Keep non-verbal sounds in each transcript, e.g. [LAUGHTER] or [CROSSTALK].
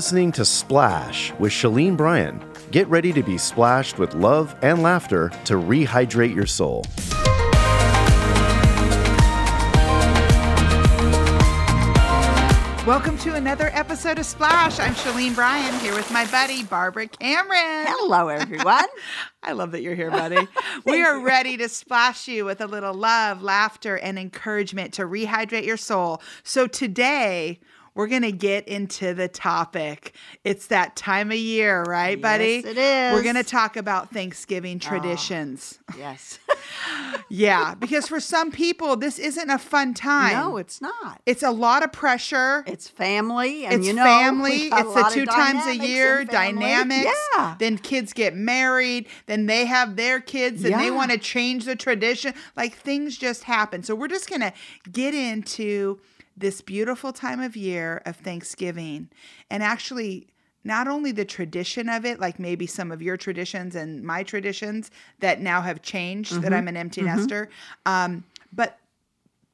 listening to Splash with Shalene Bryan. Get ready to be splashed with love and laughter to rehydrate your soul. Welcome to another episode of Splash. I'm Shalene Bryan here with my buddy Barbara Cameron. Hello, everyone. [LAUGHS] I love that you're here, buddy. [LAUGHS] we are ready to splash you with a little love, laughter, and encouragement to rehydrate your soul. So today, we're going to get into the topic. It's that time of year, right, Yes, buddy? Yes, it is. We're going to talk about Thanksgiving oh, traditions. yes. [LAUGHS] [LAUGHS] yeah, because for some people, this isn't a fun time. No, it's not. It's a lot of pressure. It's family, and it's you know, family. It's a the two times a year dynamics. Yeah. Then kids get married. Then they have their kids, and they want to change the tradition. Like things just happen. So we're just gonna get into this beautiful time of year of Thanksgiving, and actually. Not only the tradition of it, like maybe some of your traditions and my traditions that now have changed, Mm-hmm. that I'm an empty nester, um, but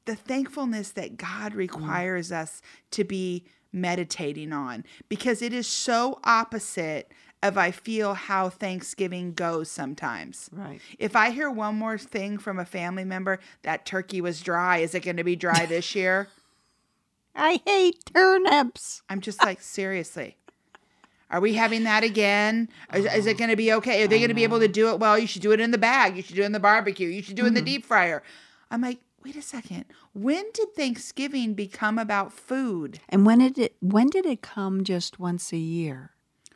the thankfulness that God requires us to be meditating on because it is so opposite of I feel how Thanksgiving goes sometimes. Right. If I hear one more thing from a family member that turkey was dry, is it going to be dry this year? [LAUGHS] I hate turnips. I'm just like, seriously. Are we having that again? Is, is it going to be okay? Are they going to be able to do it well? You should do it in the bag. You should do it in the barbecue. You should do it in the mm-hmm. deep fryer. I'm like, wait a second. When did Thanksgiving become about food? And when did it? When did it come? Just once a year.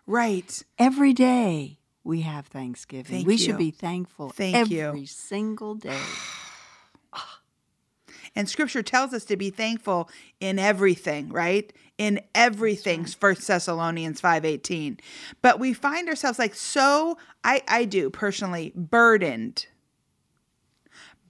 Right. Every day we have Thanksgiving. Thank we you. should be thankful Thank every you. single day. [SIGHS] [SIGHS] And scripture tells us to be thankful in everything, right? In everything, First Thessalonians 5:18. But we find ourselves like so I I do personally burdened.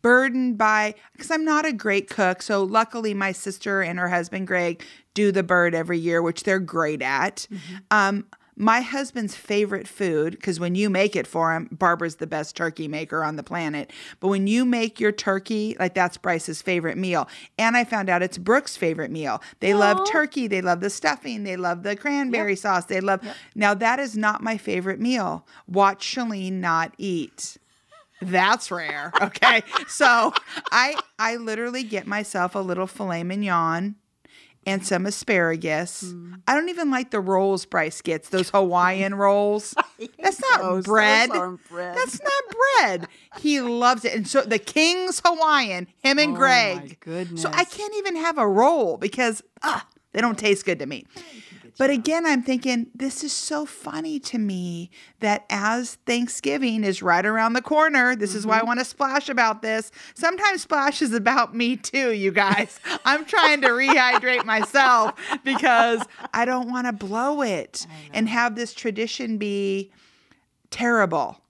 Burdened by because I'm not a great cook. So luckily my sister and her husband Greg do the bird every year, which they're great at. Um my husband's favorite food, because when you make it for him, Barbara's the best turkey maker on the planet. But when you make your turkey, like that's Bryce's favorite meal. And I found out it's Brooke's favorite meal. They love turkey, they love the stuffing, they love the cranberry sauce, they love. Now, that is not my favorite meal. Watch Shalene not eat. That's rare. Okay. so I I literally get myself a little filet mignon and some asparagus. Hmm. I don't even like the rolls Bryce gets, those Hawaiian rolls. [LAUGHS] That's not. Those bread. bread. That's not bread. He [LAUGHS] loves it. And so the King's Hawaiian, him and Oh, my Greg. goodness. So I can't even have a roll because ah, they don't taste good to me. But again, I'm thinking this is so funny to me that as Thanksgiving is right around the corner, this is why Mm-hmm. I want to splash about this. Sometimes splash is about me too, you guys. I'm trying to rehydrate myself because I don't want to blow it [LAUGHS] and have this tradition be terrible,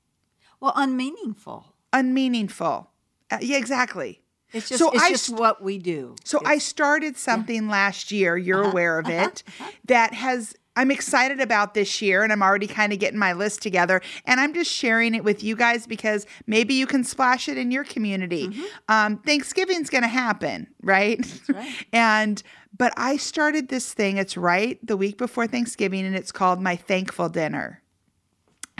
Well, unmeaningful. unmeaningful. Uh, yeah, exactly. It's just, So it's I just st- what we do. So I started something last year, you're uh-huh. aware of it, uh-huh. Uh-huh. that has I'm excited about this year and I'm already kind of getting my list together and I'm just sharing it with you guys because maybe you can splash it in your community. Mm-hmm. Um, Thanksgiving's going to happen, right? right. [LAUGHS] and but I started this thing, it's right the week before Thanksgiving and it's called my thankful dinner.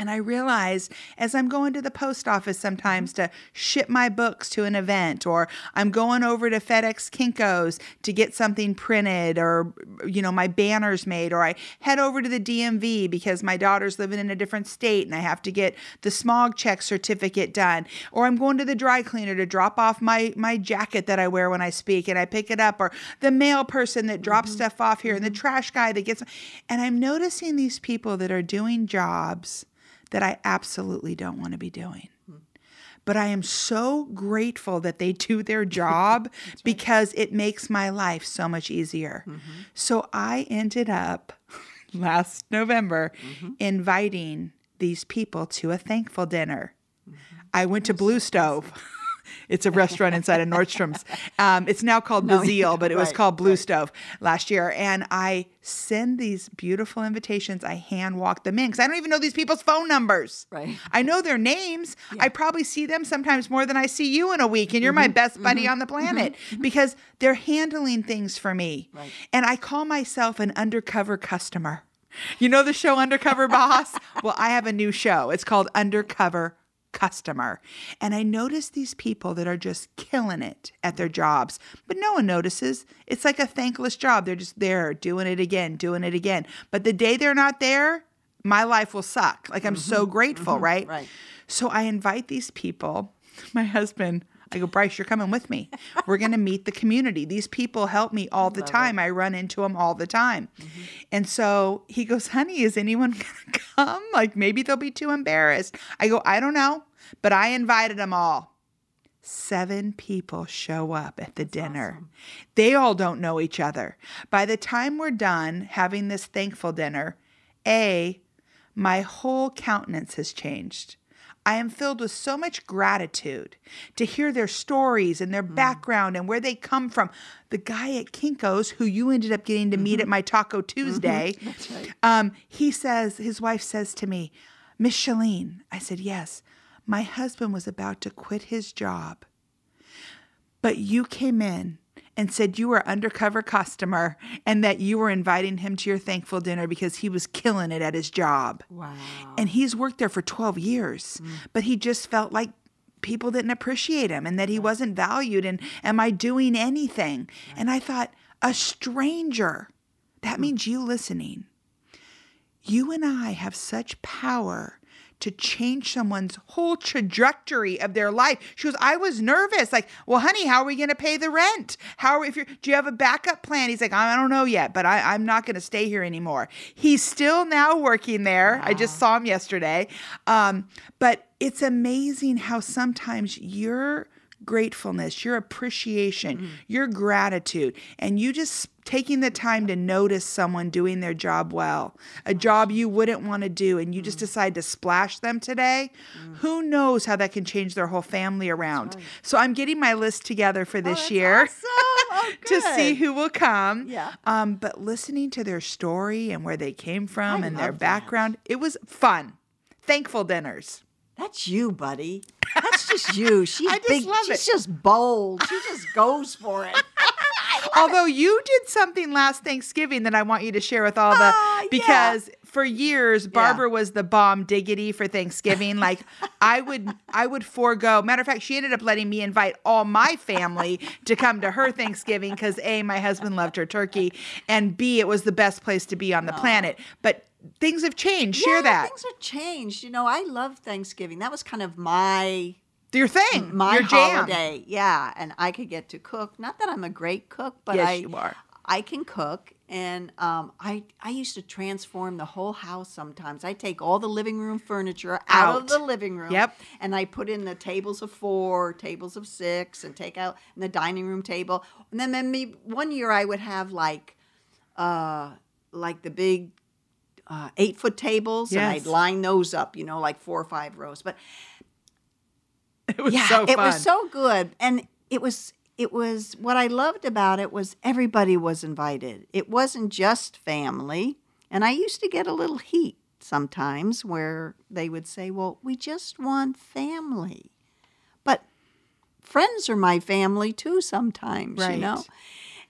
And I realize as I'm going to the post office sometimes to ship my books to an event, or I'm going over to FedEx Kinko's to get something printed, or, you know, my banners made, or I head over to the DMV because my daughter's living in a different state and I have to get the smog check certificate done, or I'm going to the dry cleaner to drop off my, my jacket that I wear when I speak and I pick it up, or the mail person that drops mm-hmm. stuff off here, and the mm-hmm. trash guy that gets, and I'm noticing these people that are doing jobs that I absolutely don't want to be doing. Hmm. But I am so grateful that they do their job [LAUGHS] because it makes my life so much easier. Mm-hmm. So I ended up [LAUGHS] last November mm-hmm. inviting these people to a thankful dinner. Mm-hmm. I went to Blue Stove. It's a restaurant inside of Nordstrom's. Um, it's now called Bazille, but it was right, called Blue Stove last year. And I send these beautiful invitations. I hand walk them in because I don't even know these people's phone numbers. Right. I know their names. I probably see them sometimes more than I see you in a week, and you're my mm-hmm. best mm-hmm. buddy on the mm-hmm. planet because they're handling things for me. Right. And I call myself an undercover customer. You know the show Undercover Boss? [LAUGHS] well, I have a new show. It's called Undercover Customer. And I notice these people that are just killing it at their jobs, but no one notices. It's like a thankless job. They're just there doing it again, doing it again. But the day they're not there, my life will suck. Like I'm so mm-hmm. grateful, mm-hmm. right? right. So I invite these people. [LAUGHS] My husband, I go, Bryce, you're coming with me. We're going [LAUGHS] to meet the community. These people help me all the time. I run into them all the time. And so he goes, honey, is anyone [LAUGHS] going to come? Like maybe they'll be too embarrassed. I go, I don't know, but I invited them all. Seven people show up at the dinner. They all don't know each other. By the time we're done having this thankful dinner, A, my whole countenance has changed. I am filled with so much gratitude to hear their stories and their mm. background and where they come from. The guy at Kinko's, who you ended up getting to meet at mm-hmm. my Taco mm-hmm. Tuesday, [LAUGHS] um, he says, his wife says to me, Miss Shalene, I said, yes, my husband was about to quit his job, but you came in and said you were undercover customer and that you were inviting him to your thankful dinner because he was killing it at his job. Wow. And he's worked there for 12 years, mm. but he just felt like people didn't appreciate him and that he wasn't valued. And am I doing anything? And I thought, a stranger, that hmm. means you listening. You and I have such power to change someone's whole trajectory of their life. She goes, I was nervous. Like, well, honey, how are we going to pay the rent? How are, if you're, do you have a backup plan? He's like, I don't know yet, but I, I'm not going to stay here anymore. He's still now working there. I just saw him yesterday. Um, but it's amazing how sometimes your gratefulness, your appreciation, mm-hmm. your gratitude, and you just taking the time to notice someone doing their job well, a job you wouldn't want to do, and you just mm-hmm. decide to splash them today, mm. who knows how that can change their whole family around. So I'm getting my list together for oh, this that's year. awesome. Oh, [LAUGHS] To see who will come. Yeah. Um, but listening to their story and where they came from I and their love that. background, it was fun. Thankful dinners. That's you, buddy. That's just you. [LAUGHS] She's I just big. love She's it. just bold. She just goes for [LAUGHS] it. Although you did something last Thanksgiving that I want you to share with all the ah, yeah. because for years Barbara was the bomb diggity for Thanksgiving. Like I would I would forego. Matter of fact, she ended up letting me invite all my family to come to her Thanksgiving because A, my husband loved her turkey, and B, it was the best place to be on the planet. But things have changed. Share yeah, that. Things have changed. You know, I love Thanksgiving. That was kind of my Your thing. my your jam. Yeah, and I could get to cook. Not that I'm a great cook, but Yes, I you are. I can cook, and um, I I used to transform the whole house. Sometimes I take all the living room furniture out, of the living room. Yep. And I put in the tables of four, tables of six, and take out the dining room table. And then maybe one year I would have like, uh, like the big. Uh, eight foot tables, and I'd line those up, you know, like four or five rows. But [LAUGHS] It was yeah, so it was so good, and it was it was what I loved about it was everybody was invited. It wasn't just family, and I used to get a little heat sometimes where they would say, "Well, we just want family," but friends are my family too. Sometimes, you know.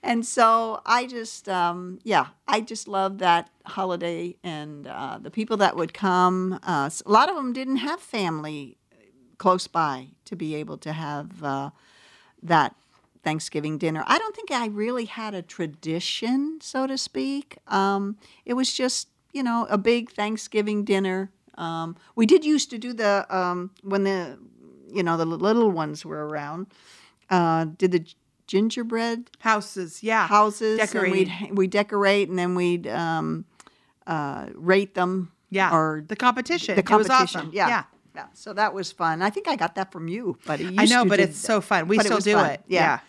And so I just, um, yeah, I just love that holiday and uh, the people that would come. Uh, a lot of them didn't have family close by to be able to have uh, that Thanksgiving dinner. I don't think I really had a tradition, so to speak. Um, it was just, you know, a big Thanksgiving dinner. Um, we did used to do the um, when the, you know, the little ones were around. Uh, did the gingerbread Houses, yeah. houses. Decorate. We decorate and then we'd um, uh, rate them. Yeah. Or the competition. the It was competition. awesome. Yeah. yeah. Yeah. So that was fun. I think I got that from you, buddy. You I know, but it's that. so fun. We But still was do fun. it. Yeah.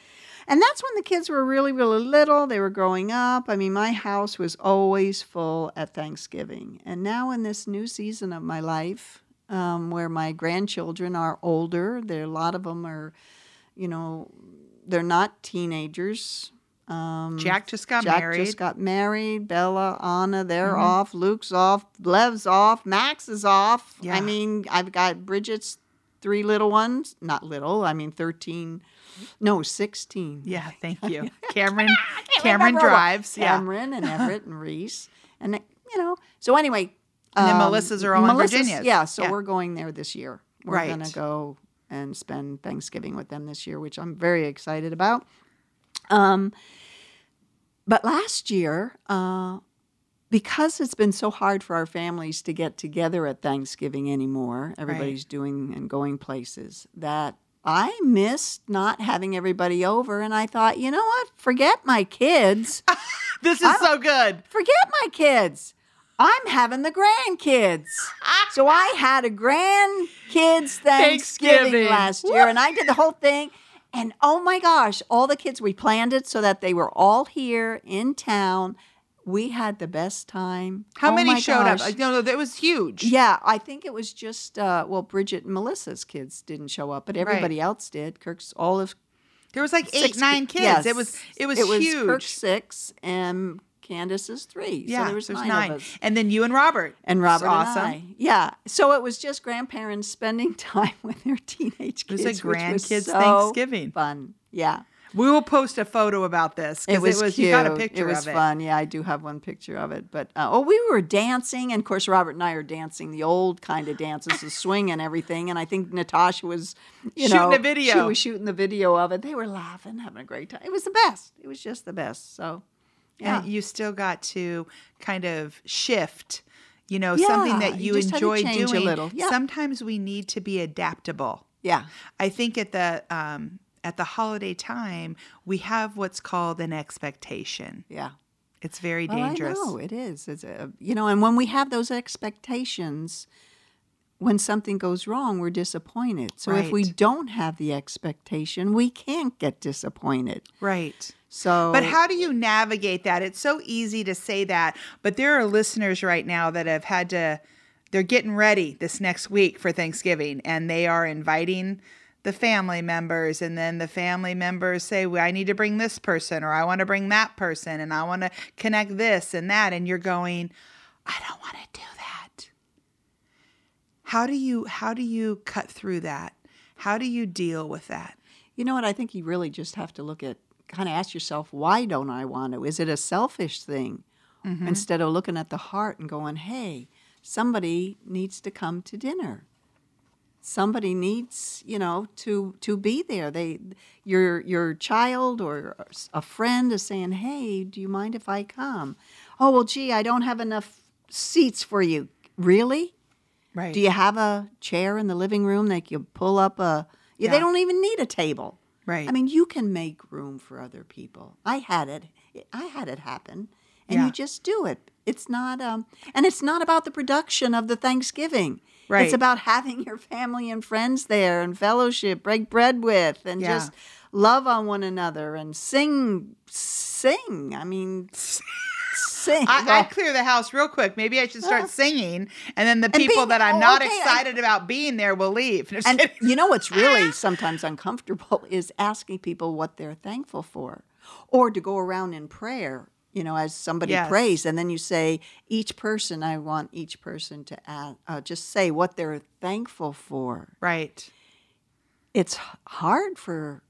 And that's when the kids were really, really little. They were growing up. I mean, my house was always full at Thanksgiving. And now, in this new season of my life, um, where my grandchildren are older, there a lot of them are, you know, they're not teenagers. Um, Jack just got married. Jack married. just got married. Bella, Anna, they're Mm-hmm. off. Luke's off. Lev's off. Max is off. Yeah. I mean, I've got Bridget's three little ones. Not little. I mean, thirteen. No, sixteen. yeah, [LAUGHS] thank you. Cameron Cameron drives. Yeah. Cameron and Everett and Reese. And you know. So anyway, And then um, Melissa's are all in Virginia. Yeah, so Yeah. we're going there this year. We're gonna go and spend Thanksgiving with them this year, which I'm very excited about. Um, but last year, uh, because it's been so hard for our families to get together at Thanksgiving anymore, everybody's doing and going places, that I missed not having everybody over. And I thought, you know what? Forget my kids. [LAUGHS] This is so good. Forget my kids. I'm having the grandkids. So I [LAUGHS] had a grandkids Thanksgiving, Thanksgiving. last year, and I did the whole thing. And oh my gosh, all the kids, we planned it so that they were all here in town. We had the best time. How Oh many showed up? gosh. Like, no, no, that was huge. Yeah, I think it was just uh, well, Bridget and Melissa's kids didn't show up, but everybody else did. Kirk's all of There was like eight, six nine ki- kids. yes. It was it was it was huge. Kirk six and Candace's three. yeah, so there was there's nine, nine. of us. And then you and Robert. And It Robert awesome. I. Yeah. So it was just grandparents spending [LAUGHS] time with their teenage It was kids. a was grandkids so Thanksgiving. Fun. Yeah. We will post a photo about this It because was, it was, cute. you got a picture of it It was it. fun. Yeah, I do have one picture of it. But uh, oh, we were dancing, and of course, Robert and I are dancing the old kind of dances, the swing and everything. And I think Natasha was, you Shooting know, a video. She was shooting the video of it. They were laughing, having a great time. It was the best. It was just the best. So, yeah, And you still got to kind of shift, you know, something that you you, just had to enjoy doing. a little. Yeah. Sometimes we need to be adaptable. yeah, I think at the um, at the holiday time we have what's called an expectation. yeah. It's very Well, dangerous. I know it is. It's a, you know, and when we have those expectations, when something goes wrong, we're disappointed. So if we don't have the expectation, we can't get disappointed. Right. So, But how do you navigate that? It's so easy to say that, but there are listeners right now that have had to they're getting ready this next week for Thanksgiving and they are inviting the family members and then the family members say, well, I need to bring this person or I want to bring that person and I want to connect this and that and you're going, I don't want to do that. How do you how do you cut through that? How do you deal with that? you know what? I think you really just have to look at, kind of ask yourself, why don't I want to? Is it a selfish thing? Mm-hmm. Instead of looking at the heart and going, hey, somebody needs to come to dinner. somebody needs you know to to be there they your your child or a friend is saying hey do you mind if i come oh well gee i don't have enough seats for you really Right. do you have a chair in the living room that you pull up a yeah, they don't even need a table Right. i mean you can make room for other people i had it i had it happen and Yeah. you just do it it's not um and it's not about the production of the thanksgiving Right. it's about having your family and friends there and fellowship break bread with and Yeah. just love on one another and sing sing i mean [LAUGHS] sing I, Well, I'd clear the house real quick. Maybe I should start singing, and then the being- people that I'm oh, not okay, I- excited about being there will leave. [LAUGHS] Just And kidding. you know what's really [LAUGHS] sometimes uncomfortable [LAUGHS] is asking people what they're thankful for, or to go around in prayer. You know, as somebody Yes. prays, and then you say, each person, I want each person to uh, just say what they're thankful for. right. It's hard for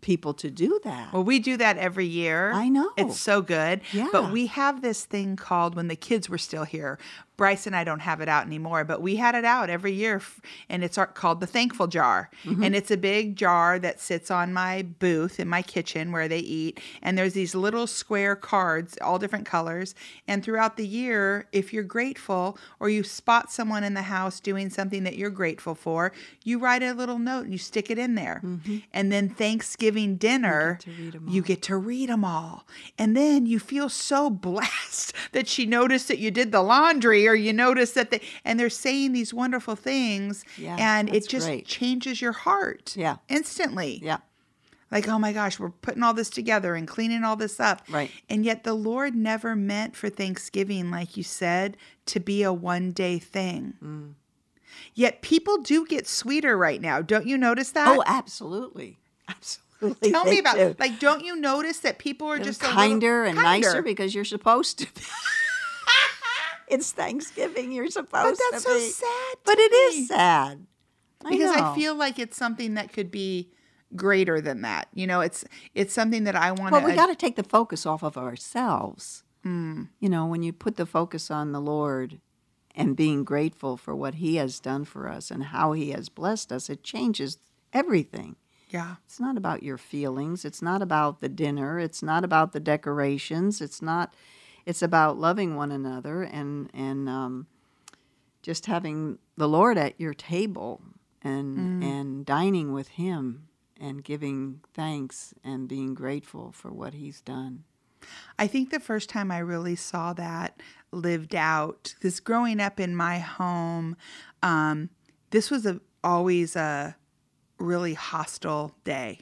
people to do that. Well, we do that every year. I know. It's so good. Yeah. But we have this thing called when the kids were still here. Bryce and I don't have it out anymore, but we had it out every year, and it's our- called the Thankful Jar. Mm-hmm. And it's a big jar that sits on my booth in my kitchen where they eat. And there's these little square cards, all different colors. And throughout the year, if you're grateful or you spot someone in the house doing something that you're grateful for, you write a little note and you stick it in there. And then Thanksgiving dinner, 'em you get to read them all. And then you feel so [LAUGHS] blessed that she noticed that you did the laundry or you notice that they, and they're saying these wonderful things. Yeah, and it just great. changes your heart. Yeah. Instantly. yeah. Like, oh my gosh, we're putting all this together and cleaning all this up. Right. And yet the Lord never meant for Thanksgiving, like you said, to be a one day thing. Mm. Yet people do get sweeter right now. Don't you notice that? Oh, absolutely. Absolutely. Tell me about do. like don't you notice that people are They're just a little kinder and nicer because you're supposed to be. [LAUGHS] it's Thanksgiving. You're supposed to be. But that's so be. sad. But it me. is sad. I because I feel like it's something that could be greater than that. You know, it's it's something that I want Well, we got to take the focus off of ourselves mm. You know, when you put the focus on the Lord and being grateful for what He has done for us and how He has blessed us, it changes everything. Yeah. It's not about your feelings. It's not about the dinner. It's not about the decorations. It's not. It's about loving one another and and um, just having the Lord at your table and and dining with Him and giving thanks and being grateful for what He's done. I think the first time I really saw that lived out, this growing up in my home, um, this was a, always a really hostile day.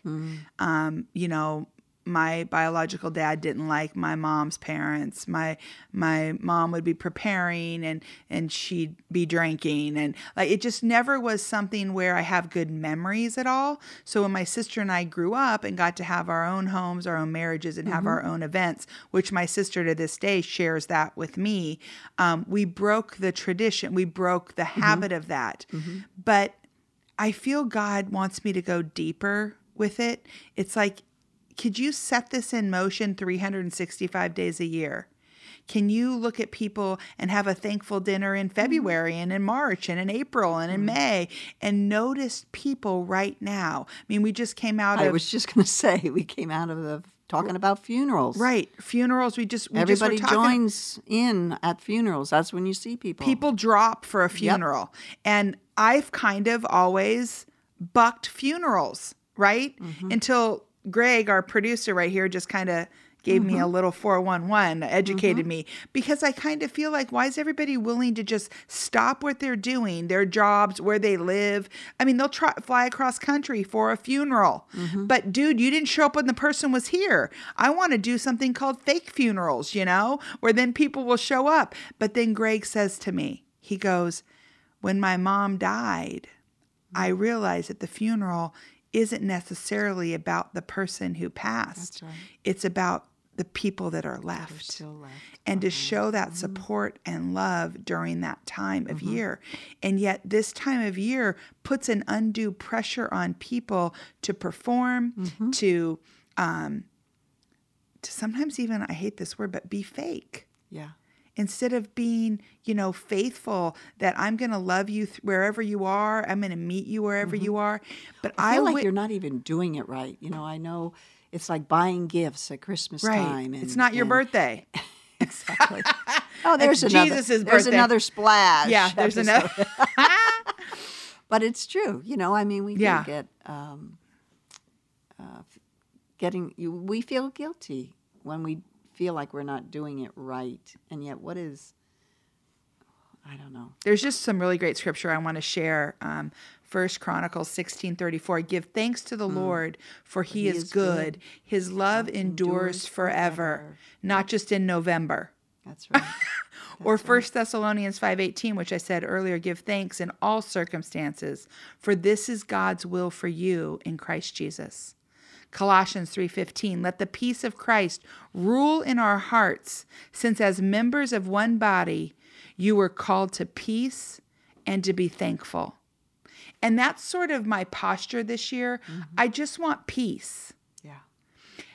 Um, you know, my biological dad didn't like my mom's parents. My my mom would be preparing and and she'd be drinking and like it just never was something where I have good memories at all. So when my sister and I grew up and got to have our own homes, our own marriages, and have mm-hmm. our own events, which my sister to this day shares that with me, um, we broke the tradition. We broke the mm-hmm. habit of that. Mm-hmm. But I feel God wants me to go deeper with it. It's like, could you set this in motion 365 days a year? Can you look at people and have a thankful dinner in February and in March and in April and in May and notice people right now? I mean, we just came out of I of was just going [LAUGHS] to say we came out of the talking about funerals. right funerals. We just we Everybody just joins in at funerals. That's when you see people. people drop for a funeral. And I've kind of always bucked funerals, right? Mm-hmm. Until Greg, our producer right here, just kind of gave me a Mm-hmm. little 411, educated me because I kind of feel like why is everybody willing to just stop what they're doing, their jobs, where they live? I mean, they'll try fly across country for a funeral. Mm-hmm. But dude, you didn't show up when the person was here. I want to do something called fake funerals, you know, where then people will show up. But then Greg says to me, he goes, "When my mom died, I realized that the funeral isn't necessarily about the person who passed. right. It's about the people that are left. left. And to show that support and love during that time of year. And yet, this time of year puts an undue pressure on people to perform, to, um, to sometimes even, I hate this word, but be fake Yeah. Instead of being, you know, faithful that I'm going to love you th- wherever you are, I'm going to meet you wherever you are. But I I, feel like you're not even doing it right. You know, I know it's like buying gifts at Christmas right. time. And, it's not your and- birthday. [LAUGHS] Exactly. [LAUGHS] oh, there's It's another. Jesus's there's birthday. another splash. Yeah, there's another. [LAUGHS] But it's true. You know, I mean, we do Yeah. get um, uh, getting you. We feel guilty when we feel like we're not doing it right, and yet, what is? I don't know. There's just some really great scripture I want to share. Um, First Chronicles sixteen thirty four. Give thanks to the Lord, for He, He is, is good. good. His love endures, forever, not just in November. That's right. [LAUGHS] or First Thessalonians 5:18 which I said earlier give thanks in all circumstances for this is God's will for you in Christ Jesus. Colossians 3:15 Let the peace of Christ rule in our hearts since as members of one body you were called to peace and to be thankful. And that's sort of my posture this year. Mm-hmm. I just want peace. yeah.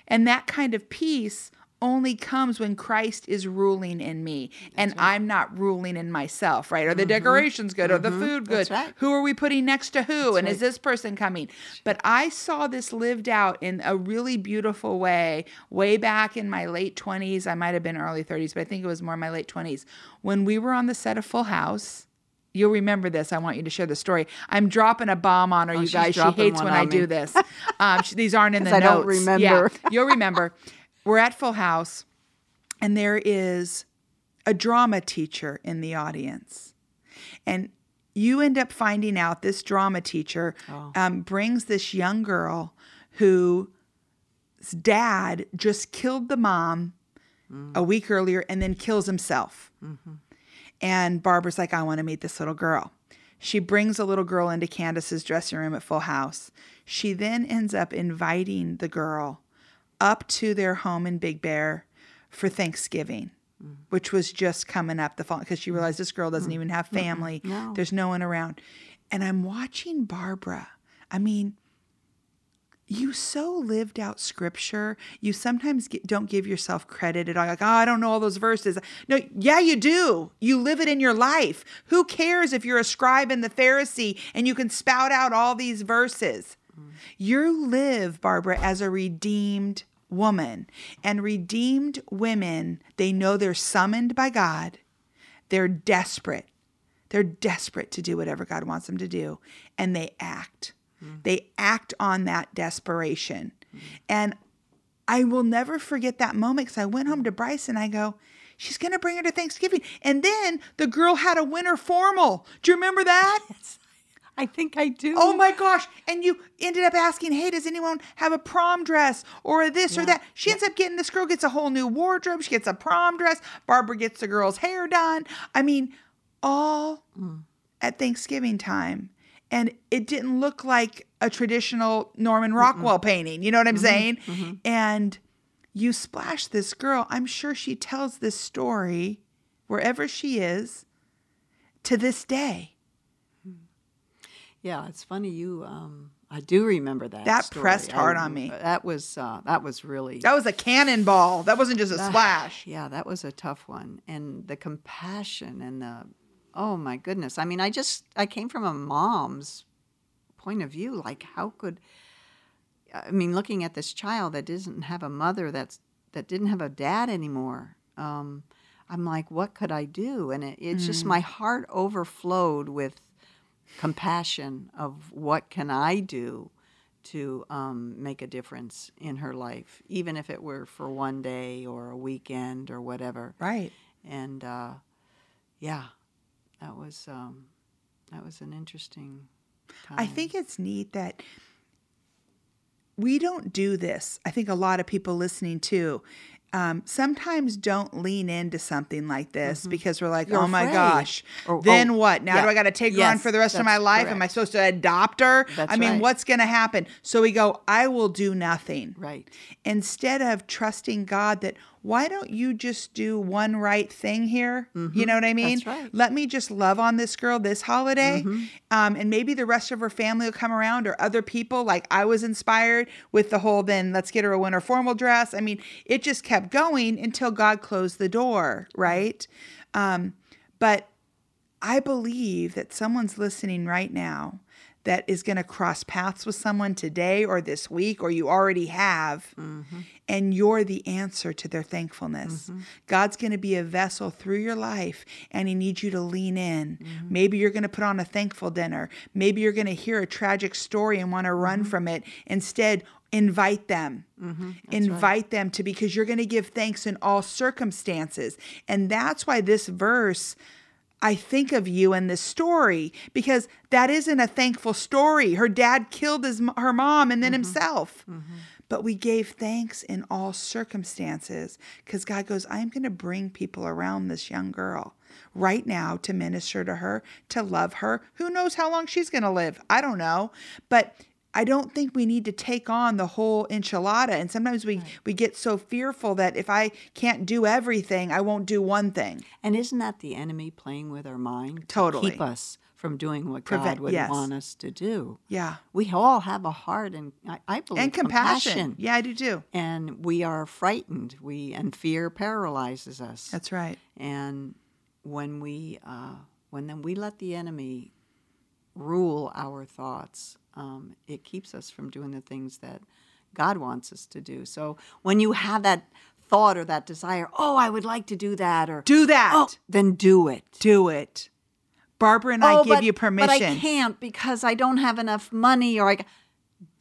And that kind of peace only comes when Christ is ruling in me and I'm not ruling in myself, right? Are the decorations good? Are the food good? Mm-hmm. That's right. Who are we putting next to who? and is this person coming? But I saw this lived out in a really beautiful way way back in my late 20s. I might have been early 30s, but I think it was more my late 20s when we were on the set of Full House. You'll remember this. I want you to share the story. I'm dropping a bomb on her, you Oh, she's guys. She hates when I on do this. Um, she- these aren't in [LAUGHS] the I notes. I don't remember. Yeah, you'll remember. We're at Full House, and there is a drama teacher in the audience. And you end up finding out this drama teacher um, brings this young girl whose dad just killed the mom a week earlier and then kills himself. And Barbara's like, I want to meet this little girl. She brings a little girl into Candace's dressing room at Full House. She then ends up inviting the girl up to their home in Big Bear for Thanksgiving, which was just coming up the fall because she realized this girl doesn't even have family. There's no one around. And I'm watching Barbara. I mean, you so lived out scripture. You sometimes get, don't give yourself credit at all. Like, oh, I don't know all those verses. No, yeah, you do. You live it in your life. Who cares if you're a scribe and the Pharisee and you can spout out all these verses? Mm. You live, Barbara, as a redeemed woman. And redeemed women, they know they're summoned by God. They're desperate. They're desperate to do whatever God wants them to do. And they act. Mm. They act on that desperation. And I will never forget that moment because I went home to Bryce and I go, she's going to bring her to Thanksgiving. And then the girl had a winter formal. Do you remember that? [LAUGHS] I think I do. Oh my gosh. And you ended up asking, hey, does anyone have a prom dress or this or that? She ends up getting, this girl gets a whole new wardrobe. She gets a prom dress. Barbara gets the girl's hair done. I mean, all mm. at Thanksgiving time. And it didn't look like a traditional Norman Rockwell painting. You know what I'm mm-hmm, saying? Mm-hmm. And you splash this girl. I'm sure she tells this story wherever she is to this day. Yeah, it's funny you. Um, I do remember that. That story. pressed I hard on me. That was uh, that was really That was a cannonball. That wasn't just a splash. Yeah, that was a tough one, and the compassion and the oh my goodness. I mean, I just I came from a mom's point of view. Like, how could I mean, looking at this child that doesn't have a mother that's that didn't have a dad anymore. Um, I'm like, what could I do? And it, it's just my heart overflowed with compassion of what can I do to um, make a difference in her life, even if it were for one day or a weekend or whatever. Right. And uh, yeah, that was um, that was an interesting time. I think it's neat that we don't do this. I think a lot of people listening too um, sometimes don't lean into something like this because we're like, Mm-hmm. You're oh my afraid. gosh, Or- then oh, what? Now yeah. do I got to take her on for the rest of my life? Am I supposed to adopt her? That's I mean, right. what's going to happen? So we go, I will do nothing. Right. Instead of trusting God that, why don't you just do one right thing here? You know what I mean? Mm-hmm. Right. Let me just love on this girl this holiday. Um, and maybe the rest of her family will come around or other people. Like I was inspired with the whole then let's get her a winter formal dress. I mean, it just kept going until God closed the door, right? Um, but I believe that someone's listening right now that is going to cross paths with someone today or this week, or you already have, mm-hmm. and you're the answer to their thankfulness. Mm-hmm. God's going to be a vessel through your life, and He needs you to lean in. Mm-hmm. Maybe you're going to put on a thankful dinner. Maybe you're going to hear a tragic story and want to run from it. Instead, invite them. invite them to because you're going to give thanks in all circumstances. And that's why this verse I think of you in this story because that isn't a thankful story. Her dad killed his her mom and then mm-hmm. himself. Mm-hmm. But we gave thanks in all circumstances because God goes, I'm going to bring people around this young girl right now to minister to her, to love her. Who knows how long she's going to live? I don't know. But I don't think we need to take on the whole enchilada. And sometimes we, we get so fearful that if I can't do everything, I won't do one thing. And isn't that the enemy playing with our mind to keep us from doing what Prevent- God would yes. want us to do? Yeah. We all have a heart and I, I believe And compassion. Yeah, I do too. And we are frightened. We and fear paralyzes us. That's right. And when we uh, when then we let the enemy rule our thoughts, um, it keeps us from doing the things that God wants us to do. So when you have that thought or that desire, oh, I would like to do that, or Do that. oh, then do it. Do it. Barbara and I oh, give but, you permission. but I can't because I don't have enough money, or I.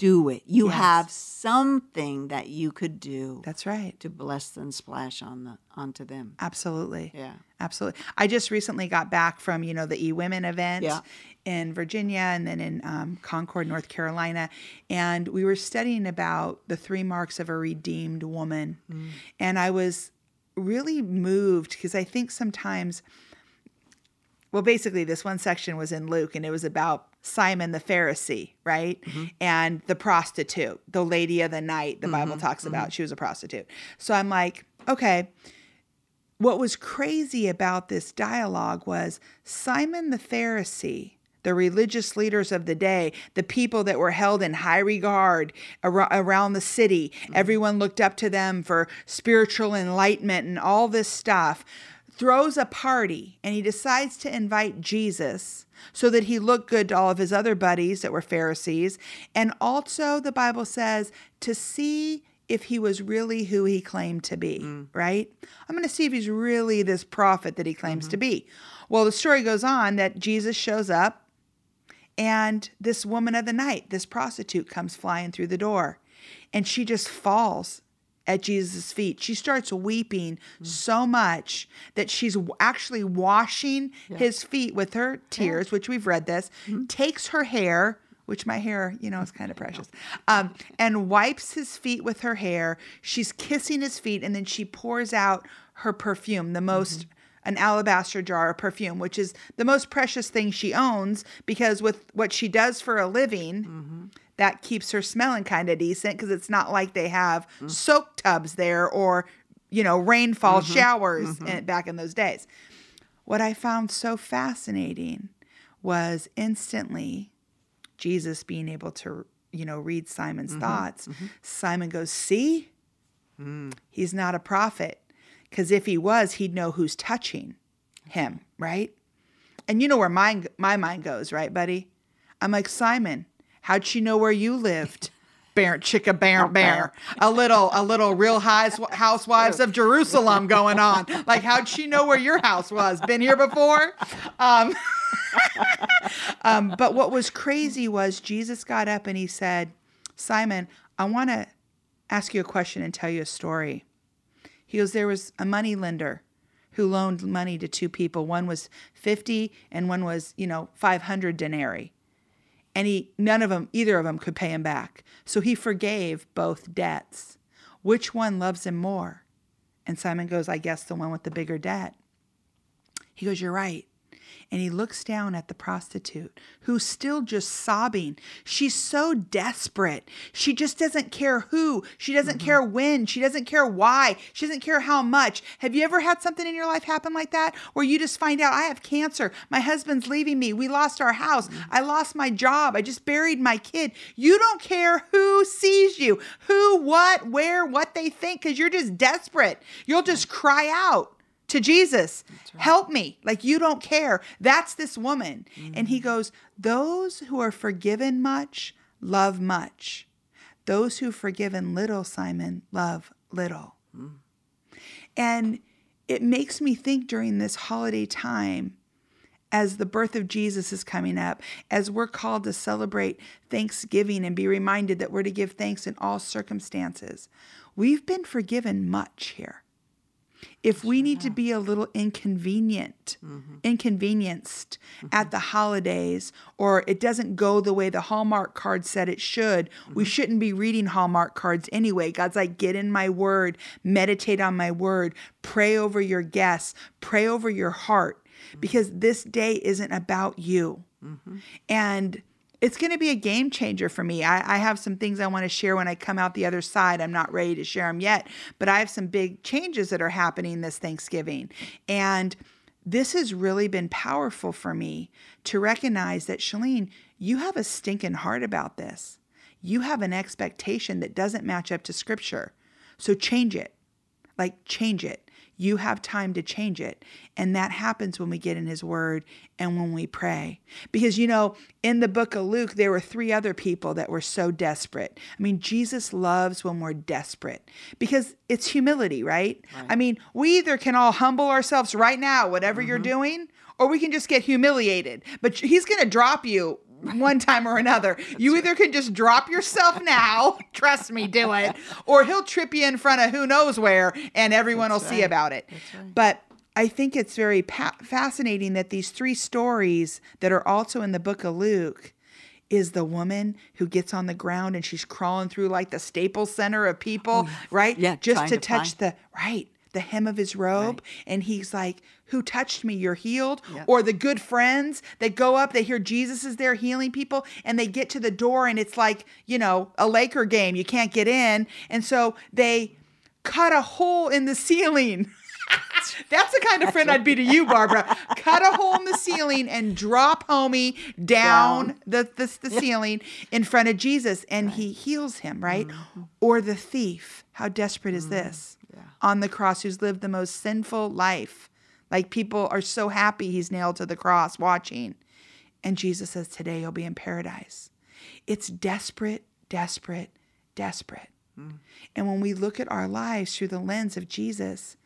ca-" Do it. You Yes. have something that you could do That's right. to bless and splash on the onto them. Absolutely. Yeah. Absolutely. I just recently got back from, you know, the E Women event Yeah. in Virginia and then in um, Concord, North Carolina. And we were studying about the three marks of a redeemed woman. And I was really moved because I think sometimes, well, basically, this one section was in Luke and it was about Simon the Pharisee, right? Mm-hmm. And the prostitute, the lady of the night, the Bible mm-hmm. talks about. Mm-hmm. She was a prostitute. So I'm like, okay, what was crazy about this dialogue was Simon the Pharisee, the religious leaders of the day, the people that were held in high regard ar- around the city. Everyone looked up to them for spiritual enlightenment and all this stuff. Throws a party and he decides to invite Jesus so that he looked good to all of his other buddies that were Pharisees. And also, the Bible says to see if he was really who he claimed to be, mm. right? I'm going to see if he's really this prophet that he claims to mm-hmm. be. Well, the story goes on that Jesus shows up and this woman of the night, this prostitute, comes flying through the door and she just falls at Jesus' feet. She starts weeping so much that she's actually washing his feet with her tears, which we've read this, mm-hmm. takes her hair. Which my hair, you know, is kind of precious, um, and wipes his feet with her hair. She's kissing his feet, and then she pours out her perfume, the most mm-hmm. an alabaster jar of perfume, which is the most precious thing she owns because with what she does for a living, mm-hmm. That keeps her smelling kind of decent because it's not like they have mm. soak tubs there or, you know, rainfall mm-hmm. showers mm-hmm. in, back in those days. What I found so fascinating was instantly Jesus being able to, you know, read Simon's mm-hmm. thoughts. Simon goes, See, mm. he's not a prophet. Because if he was, he'd know who's touching him, right? And you know where my, my mind goes, right, buddy? I'm like, Simon, how'd she know where you lived? [LAUGHS] Bear, chicka, bear, bear. A little, a little real Hives- housewives of Jerusalem going on. Like, how'd she know where your house was? Been here before? Um, [LAUGHS] um, but what was crazy was Jesus got up and he said, Simon, I want to ask you a question and tell you a story. He goes, There was a money lender who loaned money to two people. One was 50 and one was, you know, 500 denarii. And he, none of them, either of them could pay him back. So he forgave both debts. Which one loves him more? And Simon goes, I guess the one with the bigger debt. He goes, You're right. And he looks down at the prostitute who's still just sobbing. She's so desperate. She just doesn't care who. She doesn't mm-hmm. care when. She doesn't care why. She doesn't care how much. Have you ever had something in your life happen like that where you just find out I have cancer? My husband's leaving me. We lost our house. Mm-hmm. I lost my job. I just buried my kid. You don't care who sees you, who, what, where, what they think, because you're just desperate. You'll just cry out to Jesus, help me. Like you don't care. That's this woman. And he mm-hmm. goes, Those who are forgiven much love much. Those who've forgiven little, Simon, love little. Mm. And it makes me think during this holiday time, as the birth of Jesus is coming up, as we're called to celebrate Thanksgiving and be reminded that we're to give thanks in all circumstances, we've been forgiven much here if we need to be a little inconvenient, mm-hmm. inconvenienced mm-hmm. at the holidays, or it doesn't go the way the Hallmark card said it should, we mm-hmm. shouldn't be reading Hallmark cards anyway. God's like, get in my word, meditate on my word, pray over your guests, pray over your heart, because this day isn't about you. And it's going to be a game changer for me. I, I have some things I want to share when I come out the other side. I'm not ready to share them yet, but I have some big changes that are happening this Thanksgiving. And this has really been powerful for me to recognize that, Shalene, you have a stinking heart about this. You have an expectation that doesn't match up to scripture. So change it. Like, change it. You have time to change it. And that happens when we get in His Word and when we pray. Because, you know, in the book of Luke, there were three other people that were so desperate. I mean, Jesus loves when we're desperate because it's humility, right? I mean, we either can all humble ourselves right now, whatever you're mm-hmm. doing, or we can just get humiliated. But He's going to drop you one time or another. [LAUGHS] You either can just drop yourself now, [LAUGHS] trust me, do it, or he'll trip you in front of who knows where and everyone will see about it. But I think it's very pa- fascinating that these three stories that are also in the book of Luke is the woman who gets on the ground and she's crawling through like the Staples Center of people, right? Yeah, just to, to touch the right the hem of his robe and he's like who touched me you're healed or the good friends that go up they hear jesus is there healing people and they get to the door and it's like you know a laker game you can't get in and so they cut a hole in the ceiling [LAUGHS] That's the kind of friend I'd be to you, Barbara. Cut a hole in the ceiling and drop homie down, Down. the, the, the [LAUGHS] ceiling in front of Jesus and he heals him, right? Mm-hmm. Or the thief. How desperate is this? On the cross, who's lived the most sinful life. Like people are so happy he's nailed to the cross watching. And Jesus says, Today you'll be in paradise. It's desperate, desperate, desperate. Hmm. And when we look at our lives through the lens of Jesus,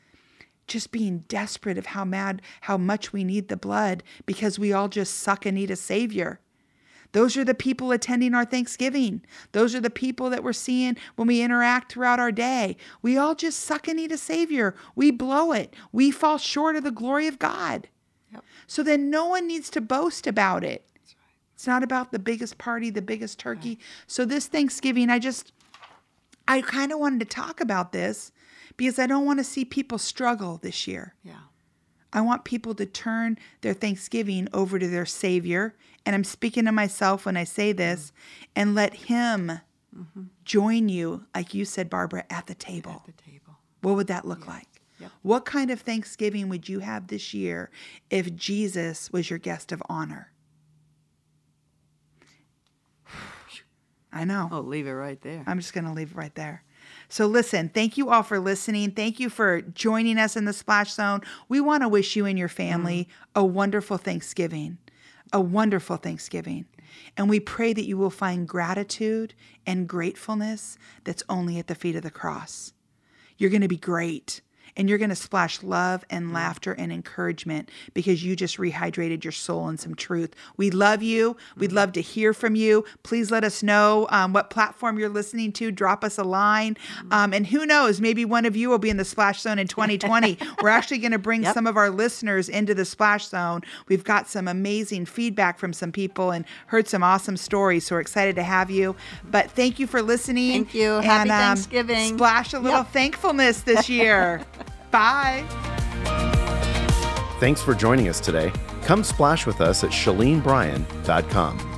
just being desperate of how mad, how much we need the blood because we all just suck and need a savior. Those are the people attending our Thanksgiving. Those are the people that we're seeing when we interact throughout our day. We all just suck and need a savior. We blow it. We fall short of the glory of God. Yep. So then no one needs to boast about it. It's not about the biggest party, the biggest turkey. So this Thanksgiving, I just, I kind of wanted to talk about this because I don't want to see people struggle this year. Yeah. I want people to turn their Thanksgiving over to their Savior. And I'm speaking to myself when I say this, mm-hmm. and let Him mm-hmm. join you, like you said, Barbara, at the table. At The table. What would that look like? Yep. What kind of Thanksgiving would you have this year if Jesus was your guest of honor? [SIGHS] I know. Oh, leave it right there. I'm just going to leave it right there. So, listen, thank you all for listening. Thank you for joining us in the Splash Zone. We want to wish you and your family mm-hmm. a wonderful Thanksgiving, a wonderful Thanksgiving. And we pray that you will find gratitude and gratefulness that's only at the feet of the cross. You're going to be great. And you're going to splash love and laughter and encouragement because you just rehydrated your soul in some truth. We love you. We'd love to hear from you. Please let us know um, what platform you're listening to. Drop us a line. Um, and who knows, maybe one of you will be in the Splash Zone in 2020. [LAUGHS] We're actually going to bring Yep. some of our listeners into the Splash Zone. We've got some amazing feedback from some people and heard some awesome stories. So we're excited to have you. But thank you for listening. Thank you. Happy Thanksgiving. Splash a little Yep. thankfulness this year. [LAUGHS] Bye. Thanks for joining us today. Come splash with us at ShaleneBryan.com.